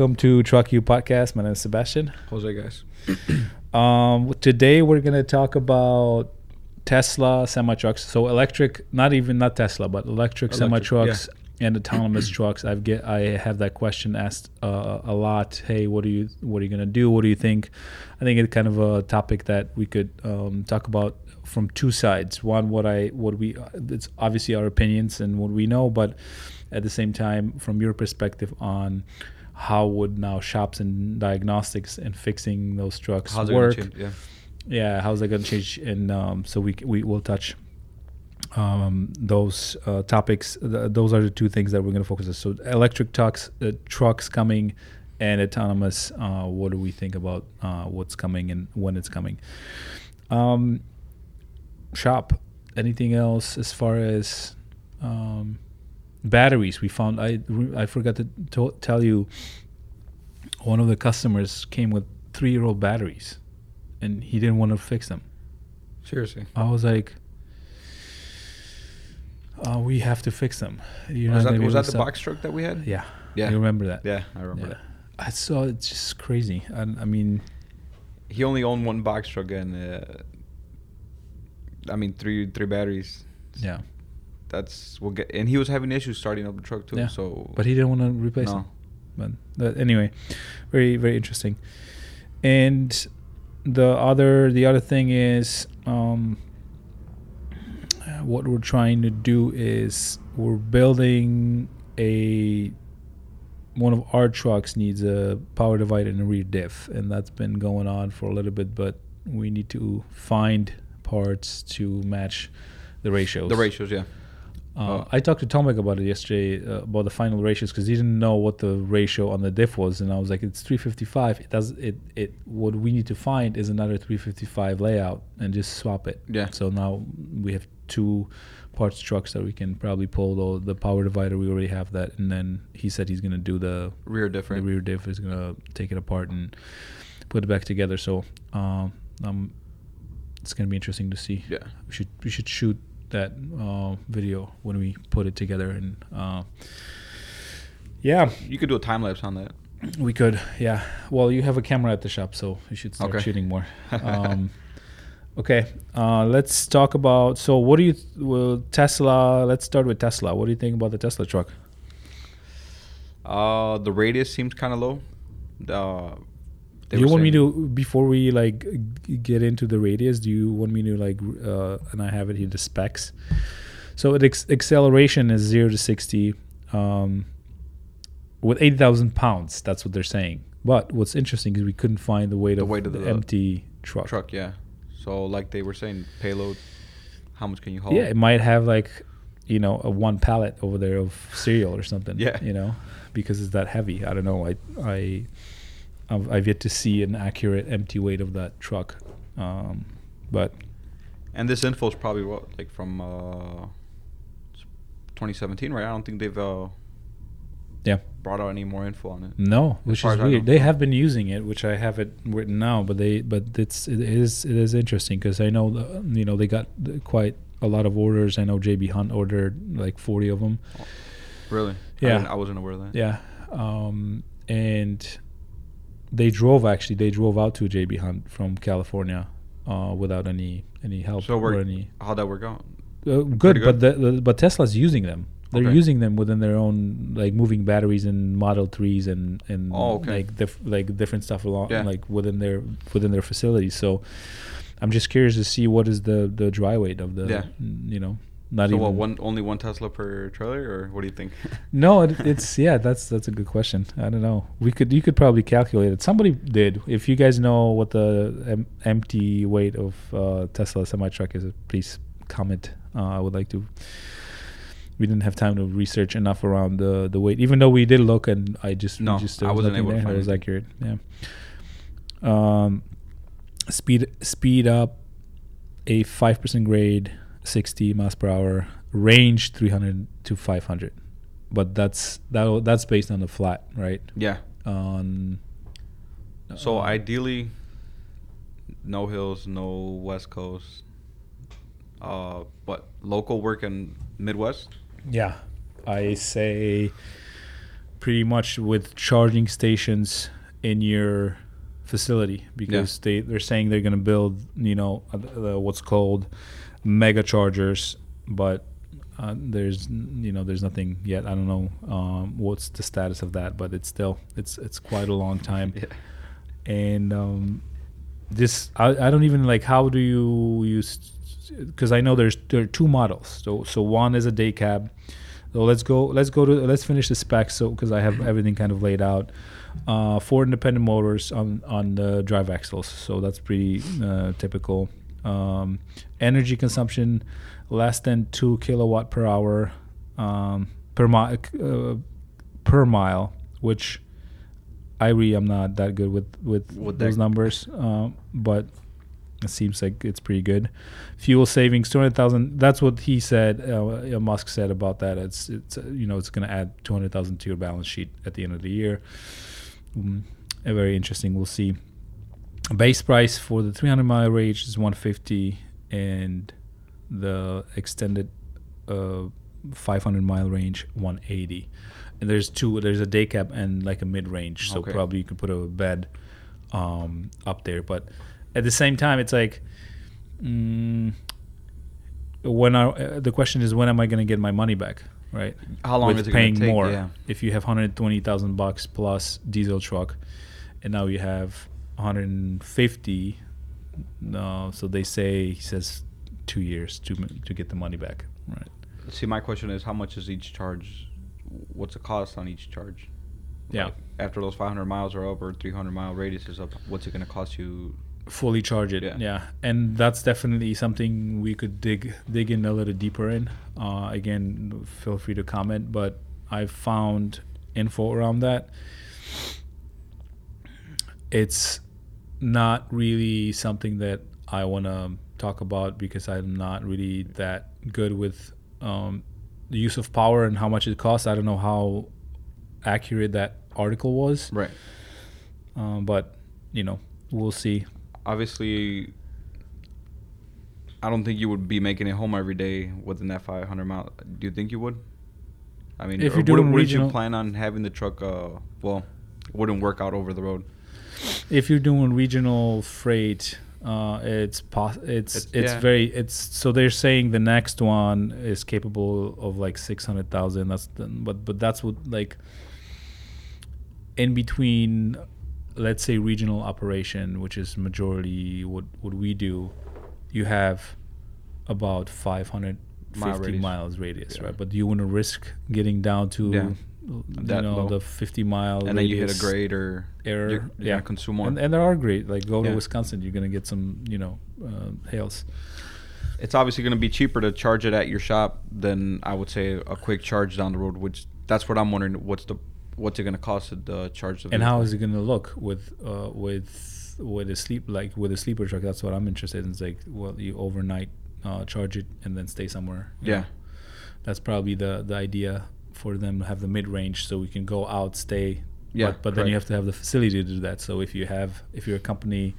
welcome to Truck You Podcast. My name is Sebastian. Jose, guys. Um, today we're gonna talk about Tesla semi trucks. So electric, not even not Tesla, but electric, Electric, semi trucks and autonomous trucks. I've get I have that question asked uh, a lot. Hey, what are you what are you gonna do? What do you think? I think it's kind of a topic that we could um, talk about from two sides. One, what I what we it's obviously our opinions and what we know, but at the same time, from your perspective on how would now shops and diagnostics and fixing those trucks How's work? change? Yeah. yeah how's that going to change and um, so we we will touch um, those uh, topics Th- those are the two things that we're going to focus on so electric trucks uh, trucks coming and autonomous uh, what do we think about uh, what's coming and when it's coming um, shop anything else as far as um, batteries we found i i forgot to to- tell you one of the customers came with three year old batteries and he didn't want to fix them. Seriously. I was like, uh, "We have to fix them." You're was that, was that the box truck that we had? Yeah, Yeah. You remember that? Yeah, I remember Yeah. that. I saw it's just crazy. I, I mean, He only owned one box truck and uh, I mean three three batteries. yeah, That's we'll get and he was having issues starting up the truck too. Yeah. So but he didn't want to replace no. but anyway, very very interesting. And the other the other thing is um, what we're trying to do is we're building a one of our trucks needs a power divider and a rear diff and that's been going on for a little bit but we need to find parts to match the ratios The ratios, yeah. Uh, Oh. I talked to Tomek about it yesterday uh, about the final ratios because he didn't know what the ratio on the diff was, and I was like, "It's 355. It does it. It what we need to find is another 355 layout and just swap it. Yeah. So now we have two parts trucks that we can probably pull. Though the power divider we already have that, and then he said he's gonna do the Rear diff. the rear diff is gonna take it apart and put it back together. So um, um, it's gonna be interesting to see Yeah. we should we should shoot that uh, video when we put it together and uh, yeah You could do a time lapse on that. we could yeah well you have a camera at the shop so you should start Okay. shooting more um, okay uh, let's talk about so what do you th- well, tesla let's start with tesla what do you think about the tesla truck Uh the radius seems kinda low. Uh they you want me to before we like g- get into the radius do you want me to like uh, and i have it here the specs so it ex- acceleration is 0 to 60 um, with 8000 pounds that's what they're saying but what's interesting is we couldn't find the weight The of weight of the, the empty truck. truck, yeah. So like they were saying, payload how much can you haul? yeah it might have like you know a one pallet over there of cereal or something Yeah. you know because it's that heavy i don't know i i i've, I've yet to see an accurate empty weight of that truck um, but And this info is probably what, like from uh, 2017, right? I don't think they've uh, yeah brought out any more info on it. No, which is weird. They have been using it, which I have it written now, but they but it's it is it is interesting because I know the, you know they got the- quite a lot of orders. I know JB Hunt ordered like forty of them. Really? Yeah. I, I wasn't aware of that. Yeah, um, and they drove actually they drove out to JB Hunt from California uh, without any any help So or any how'd that work out? uh, good, Pretty but the, the, but Tesla's using them. They're Okay. using them within their own like moving batteries and Model Threes and and Oh, okay. like diff, like different stuff along Yeah. like within their within their facilities. So I'm just curious to see what is the the dry weight of the Yeah. you know not so even. what? One only one Tesla per trailer, or what do you think? no it, it's yeah that's that's a good question. I don't know. We could you could probably calculate it. Somebody did. If you guys know what the em- empty weight of uh, Tesla semi truck is please comment. Uh, I would like to we didn't have time to research enough around the the weight even though we did look and I just No, just I was wasn't able to find it was accurate yeah. Um speed speed up a 5% grade 60 miles per hour range 300 to 500 but that's that that's based on the flat right yeah. on So uh, ideally, no hills, no West Coast. Uh, but local work in Midwest. yeah i say pretty much with charging stations in your facility because they they're saying they're going to build you know uh, uh, what's called mega chargers, but uh, there's you know there's nothing yet. I don't know um, what's the status of that, but it's still it's it's quite a long time. Yeah. And um, this I, I don't even like how do you use because I know there's there are two models. So so one is a day cab. So let's go let's go to let's finish the specs so because I have everything kind of laid out. Uh, four independent motors on on the drive axles, so that's pretty uh, typical. Um, energy consumption less than two kilowatt per hour um, per mile uh, per mile, which I really am not that good with with With those numbers, um, but it seems like it's pretty good. Fuel savings two hundred thousand. That's what he said. Uh, Musk said about that. It's it's uh, you know it's going to add two hundred thousand to your balance sheet at the end of the year. Mm, very interesting. We'll see. Base price for the 300 mile range is 150, and the extended uh, 500 mile range 180. And there's two. There's a day cab and like a mid range. So Okay. probably you could put a bed um, up there. But at the same time, it's like. Mm, when are, uh, the question is when am I going to get my money back, right? How long with is it paying take? more. Yeah. If you have 120,000 bucks plus diesel truck, and now you have 150, no, so they say he says two years to to get the money back, right? See, my question is, how much is each charge? What's the cost on each charge? Yeah. Like, after those 500 miles are up or 300 mile radius is up, what's it going to cost you? Fully charge it, Yeah. yeah. and that's definitely something we could dig dig in a little deeper in. Uh, again, feel free to comment, but I've found info around that. It's not really something that I want to talk about because I'm not really that good with um, the use of power and how much it costs. I don't know how accurate that article was, Right. um, but you know, we'll see. Obviously, I don't think you would be making it home every day within that 500 mile. Do you think you would? I mean, If you're doing would, would regional- you plan on having the truck? Uh, well, wouldn't work out over the road. If you're doing regional freight uh it's pos- it's It's- it's, yeah. very it's so they're saying the next one is capable of like 600,000 that's the, but but that's what like in between let's say regional operation which is majority what what we do you have about 550 Mile miles radius Yeah. right but do you want to risk getting down to Yeah. You know low. the 50 mile and then you hit a grade or error. you're, you're yeah, consume more. And, and there are great. Like go to Wisconsin, you're gonna get some, you know, uh, hails. it's obviously going to be cheaper to charge it at your shop than I would say a quick charge down the road. Which that's what I'm wondering. What's the what's it going to cost to uh, charge the And how is it gonna look with uh, with with a sleep like with a sleeper truck? That's what I'm interested in. It's like well, you overnight uh, charge it and then stay somewhere. Yeah. know? that's probably the the idea for them to have the mid range, so we can go out, stay. Yeah, But, but then you have to have the facility to do that. So if you have if you're a company,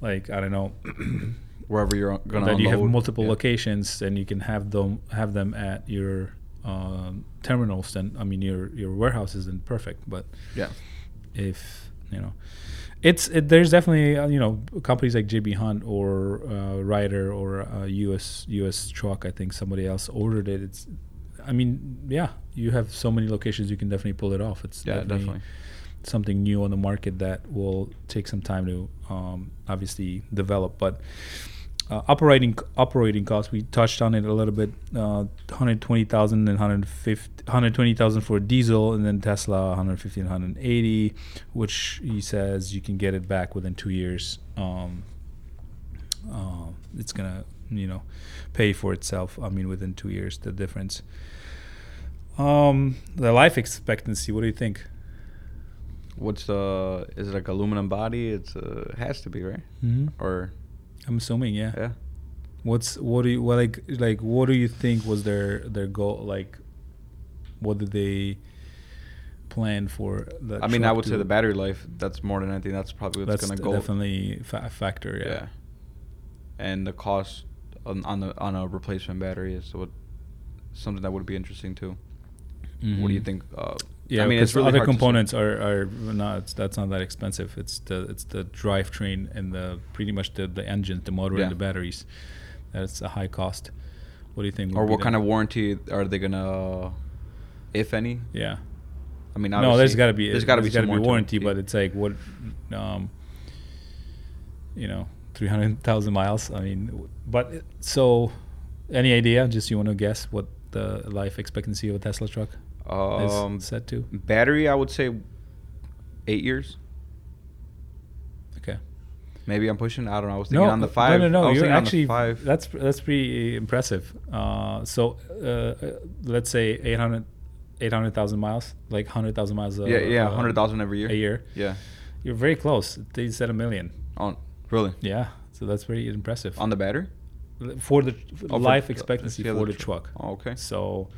like I don't know. wherever you're going to that you have multiple Yeah. locations and you can have them have them at your um, terminals then i mean your your warehouses then perfect but Yeah. if you know it's it, there's definitely uh, you know companies like JB Hunt or uh, Ryder or uh, US US Truck I think somebody else ordered it it's I mean yeah you have so many locations you can definitely pull it off it's Yeah, definitely. something new on the market that will take some time to um, obviously develop. But uh, operating operating costs, we touched on it a little bit. Uh, 120,000 and 120,000 for diesel, and then Tesla 150 and 180, which he says you can get it back within two years. Um, uh, it's gonna you know pay for itself. I mean, within two years, the difference. Um, the life expectancy. What do you think? What's the? Is it like aluminum body? It's uh, it has to be right. Mm-hmm. Or I'm assuming, yeah. yeah. What's what do you what like like what do you think was their their goal like? What did they plan for? The I mean, I would say the battery life. That's more than anything. That's probably what's going to go. definitely a factor. yeah. Yeah. And the cost on, on the on a replacement battery is what something that would be interesting too. What do you Mhm. think? Uh, Yeah, I mean, it's really other hard to say. components are, are not. It's, that's not that expensive. It's the it's the drivetrain and the pretty much the the engine, the motor, Yeah. and the batteries. That's a high cost. What do you think? Or what kind of warranty are they gonna, if any? Yeah. I mean, No, there's got to be there's got to be be warranty, but it's like what, um, you know, three hundred thousand miles. I mean, but so, any idea? Just you want to guess what the life expectancy of a Tesla truck um, is set to? battery, I would say eight years. Okay. Maybe I'm pushing. I don't know. I was thinking on the uh, five. No, no, no. You're thinking on the actually five. that's that's pretty impressive. Uh, so uh, uh, let's say 800 800,000 miles, like hundred thousand miles. A, yeah, yeah, uh, hundred thousand every year. a year. Yeah. You're very close. They said a million. On really Yeah, so that's pretty impressive. on the battery. for the for Oh, life uh, expectancy for the the tr- truck. Oh, okay. So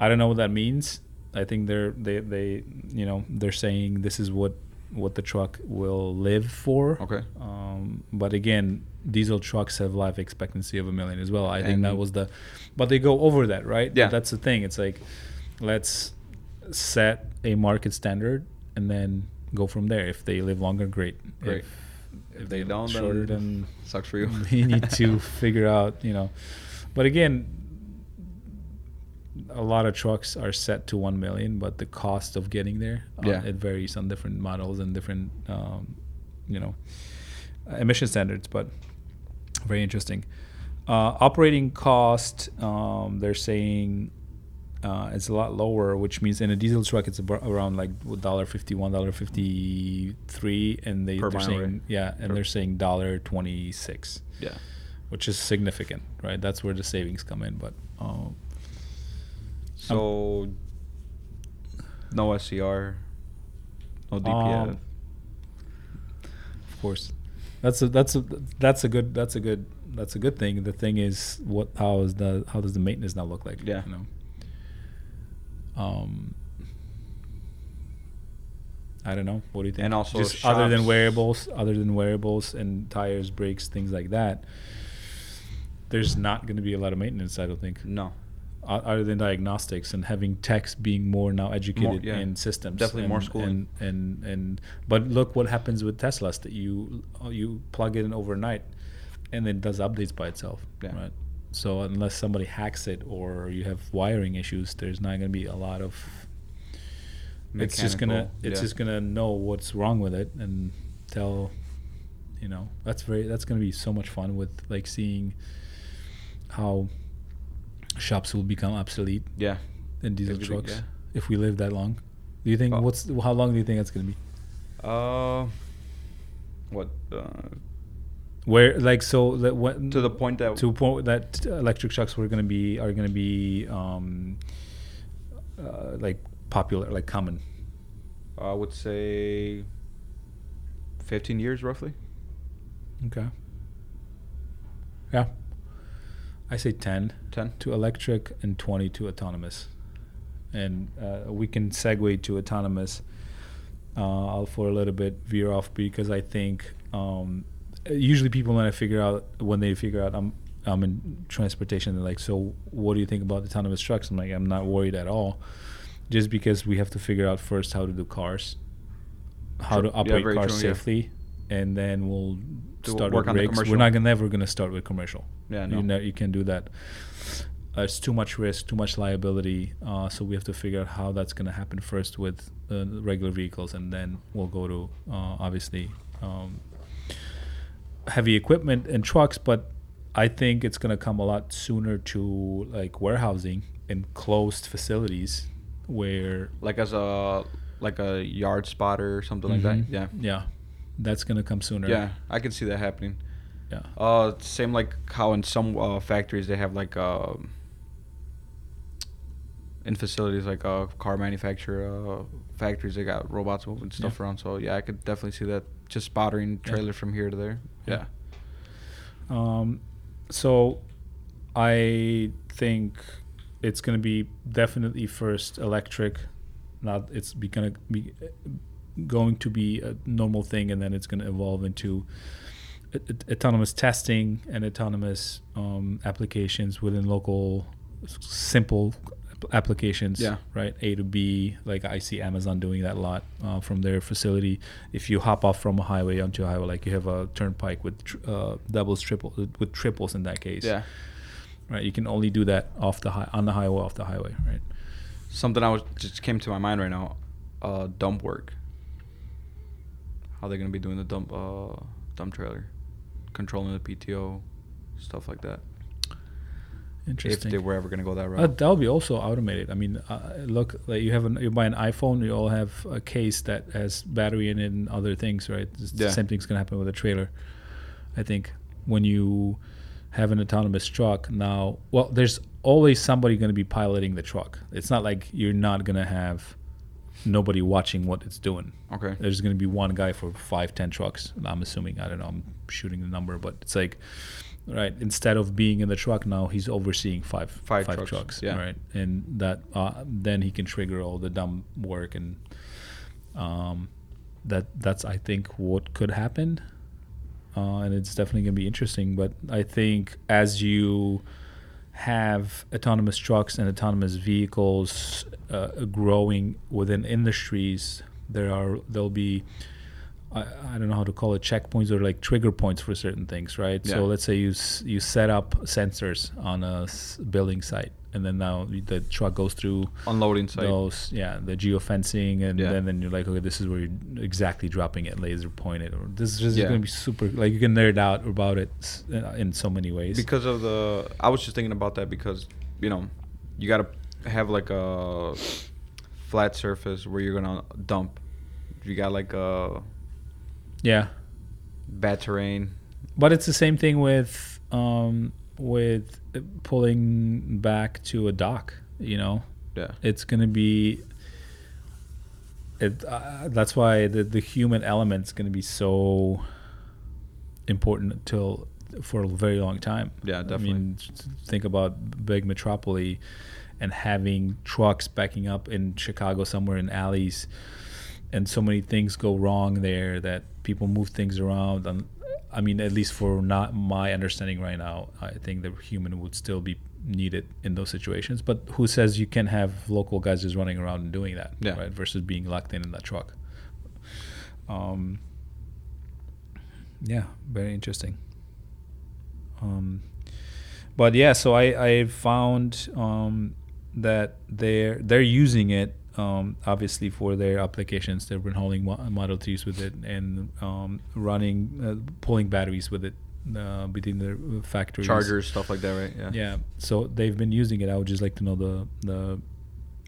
I don't know what that means. I think they're they they you know they're saying this is what what the truck will live for. Okay. Um, but again, diesel trucks have life expectancy of a million as well. I think that was the, but they go over that, right? Yeah. That's the thing. It's like let's set a market standard and then go from there. If they live longer, great. Great. If, If they don't, shorter, then then sucks for you. we need to figure out, you know. But again, a lot of trucks are set to one million, but the cost of getting there, uh, Yeah. it varies on different models and different, um, you know, emission standards. But very interesting. Uh, operating cost, um, they're saying uh, it's a lot lower, which means in a diesel truck it's around like dollar fifty one, dollar fifty three, and they, Per they're mile, saying right? yeah, and Per- they're saying dollar twenty six, yeah. which is significant, right? That's where the savings come in. But um, So no SCR, no DPF. Um, of course, that's a that's a that's a good that's a good that's a good thing. The thing is, what how is the how does the maintenance now look like? Yeah. you know. Um, I don't know. What do you think? And also just other than wearables, other than wearables and tires, brakes, things like that. There's not going to be a lot of maintenance. I don't think no. Other than diagnostics and having techs being more now educated yeah. in systems Definitely and, more schooling. and, and and but look what happens with teslas that you uh, you plug it in overnight and it does updates by itself Yeah. right so unless somebody hacks it or you have wiring issues there's not going to be a lot of it's just gonna it's yeah. just gonna know what's wrong with it and tell you know that's very that's gonna be so much fun with like seeing how shops will become obsolete Yeah. And diesel Everything, trucks yeah. if we live that long do you think Uh, what's how long do you think that's gonna be Uh, what? Uh, where like so that when to the point that to point that electric trucks were gonna be are gonna be um uh, like popular like common I would say 15 years roughly. okay yeah i say 10 10. to electric and 20 to autonomous. And uh, we can segue to autonomous. Uh, I'll for a little bit veer off because I think um, usually people when I figure out when they figure out I'm I'm in transportation they're like so what do you think about autonomous trucks? I'm like I'm not worried at all. Just because we have to figure out first how to do cars. How True. to operate very cars true, yeah. And then we'll To start work with rigs we're not gonna, never going to start with commercial Yeah, you no. know you can do that uh, it's too much risk, too much liability. Uh, so we have to figure out how that's going to happen first with uh, regular vehicles, and then we'll go to uh, obviously um, heavy equipment and trucks. But I think it's going to come a lot sooner to like warehousing in closed facilities where Like as a like a yard spotter or something like that. Mhm. Yeah. yeah, that's going to come sooner. Yeah, I can see that happening. yeah, Uh, same like how in some uh, factories they have like um, in facilities like uh, car manufacturer uh, factories they got robots moving stuff Yeah. around. So yeah, I could definitely see that just spottering Yeah. from here to there. Yeah. Yeah. Um, so I think it's going to be definitely first electric. Not it's be gonna be going to be a normal thing, and then it's going to evolve into autonomous testing and autonomous um, applications within local simple applications. Yeah. Right. A to B. Like I see Amazon doing that a lot uh, from their facility. If you hop off from a highway onto a highway, like you have a turnpike with tr- uh, doubles, triple with triples in that case. Yeah. Right. You can only do that off the high on the highway off the highway. Right. Something I was just came to my mind right now. Uh, dump work. How they're gonna be doing the dump uh, dump trailer, controlling the PTO, stuff like that. Interesting. If they were ever gonna go that Uh, route. that'll be also automated. I mean, uh, look, like you have an, you buy an iPhone, you all have a case that has battery in it and other things, right? It's Yeah. The same thing's gonna happen with a trailer. I think when you have an autonomous truck now, well, there's always somebody gonna be piloting the truck. It's not like you're not gonna have nobody watching what it's doing. okay. There's gonna be one guy for five, ten trucks. I'm assuming. I don't know. I'm shooting the number, but it's like, right. Instead of being in the truck now, he's overseeing five, Five five trucks, trucks. yeah. Right. And that uh, then he can trigger all the dumb work and um, that that's I think what could happen. Uh, and it's definitely gonna be interesting. But I think as you have autonomous trucks and autonomous vehicles uh, growing within industries, there are there'll be I, I don't know how to call it checkpoints or like trigger points for certain things, right? Yeah. So let's say you you set up sensors on a building site, and then now the truck goes through Unloading site. those yeah the geofencing and Yeah. then, then you're like okay this is where you're exactly dropping it laser pointed or this is Yeah. going to be super like you can nerd out about it uh, in so many ways because of the i was just thinking about that because you know you gotta have like a flat surface where you're gonna dump you got like a yeah. Bad terrain. But it's the same thing with um with pulling back to a dock you know? Yeah. It's going to be it uh, that's why the the human element's going to be so important till for a very long time. Yeah, i definitely. mean s- think about big metropolis and having trucks backing up in chicago somewhere in alleys and so many things go wrong there that people move things around. And i mean at least for not my understanding right now i think the human would still be needed in those situations. But who says you can have local guys just running around and doing that Yeah. right versus being locked in in that truck? Um yeah very interesting. Um but yeah so i i found um that they're they're using it um obviously for their applications they've been hauling model 3s with it and um running uh, pulling batteries with it uh, between the factories. Chargers stuff like that right? Yeah. Yeah. So they've been using it. I would just like to know the the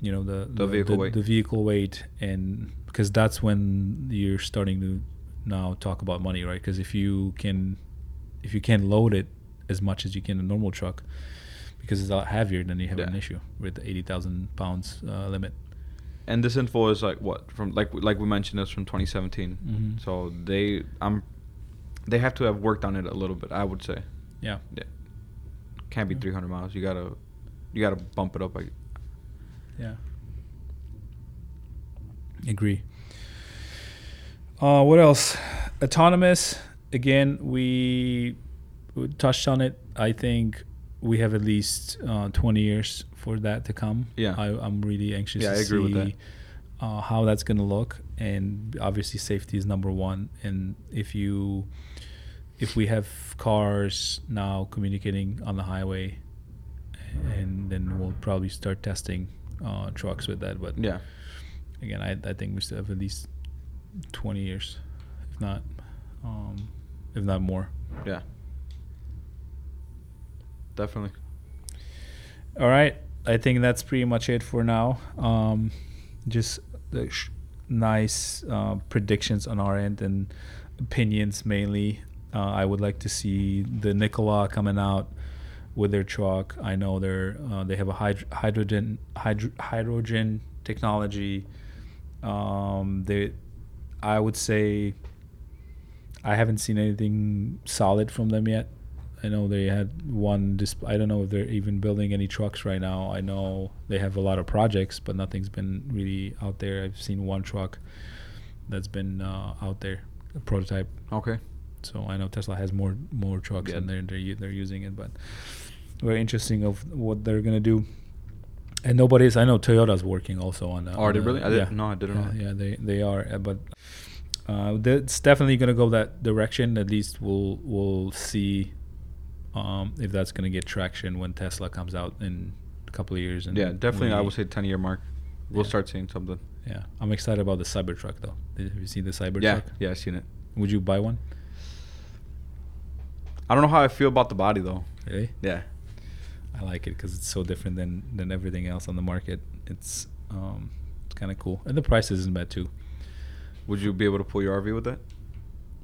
you know the The vehicle the, weight. the vehicle weight and because that's when you're starting to now talk about money right? Because if you can if you can load it as much as you can a normal truck because it's a lot heavier then you have an issue with the 80000 pounds uh, limit and this info is like what from like like we mentioned it's from 2017 Mhm. so they i'm they have to have worked on it a little bit i would say yeah yeah can't be Yeah. 300 miles you gotta you gotta bump it up like Yeah. Agree. Uh, what else? Autonomous. Again, we we touched on it. I think we have at least uh, 20 years for that to come. Yeah. I, I'm really anxious Yeah, to I agree with see Uh, how that's going to look. And obviously, safety is number one. And if you, if we have cars now communicating on the highway, and then we'll probably start testing uh, trucks with that. But yeah again, I, I think we still have at least 20 years, if not, um, if not more. yeah definitely All right, I think that's pretty much it for now. Um, just the sh- nice uh, predictions on our end and opinions mainly. Uh, I would like to see the Nikola coming out with their truck. I know they're uh, they have a hyd- hydrogen hydro- hydrogen technology. Um, they, I would say, I haven't seen anything solid from them yet. I know they had one. I don't know if they're even building any trucks right now. I know they have a lot of projects, but nothing's been really out there. I've seen one truck that's been uh, out there, a prototype. okay So I know Tesla has more more trucks Yeah. and they're they're they're using it, but very interesting of what they're gonna do. and nobody's. I know Toyota's working also on. Uh, Oh, are they on, uh, really? I yeah. No, I didn't know. Yeah, yeah, they they are, uh, but uh, it's definitely gonna go that direction. At least we'll we'll see um, if that's gonna get traction when Tesla comes out in a couple of years. And Yeah, definitely. I would say ten year mark. We'll Yeah. start seeing something. Yeah, I'm excited about the Cybertruck though. Have you seen the Cybertruck? Yeah, yeah, I've seen it. Would you buy one? I don't know how I feel about the body though. Really? Yeah. I like it because it's so different than than everything else on the market. It's um, it's kind of cool, and the price isn't bad too. Would you be able to pull your RV with that?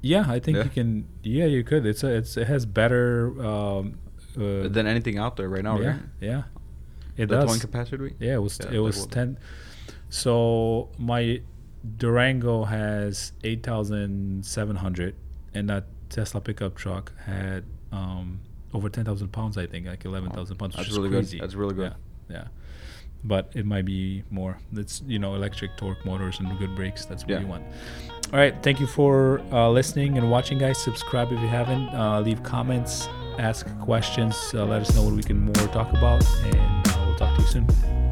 Yeah, I think Yeah? you can. Yeah, you could. It's a, it's it has better. Um, uh, Than anything out there right now, yeah, right? yeah. It the does. towing capacity. Yeah, it was Yeah, it was ten. So my Durango has eight thousand seven hundred, and that Tesla pickup truck had um, over ten thousand pounds. I think like eleven thousand pounds. That's really crazy. good. That's really good. Yeah, yeah. But it might be more. It's you know electric torque motors and good brakes. That's what Yeah. you want. All right. Thank you for uh, listening and watching, guys. Subscribe if you haven't. Uh, leave comments. Ask questions. Uh, let us know what we can more talk about, and uh, we'll talk to you soon.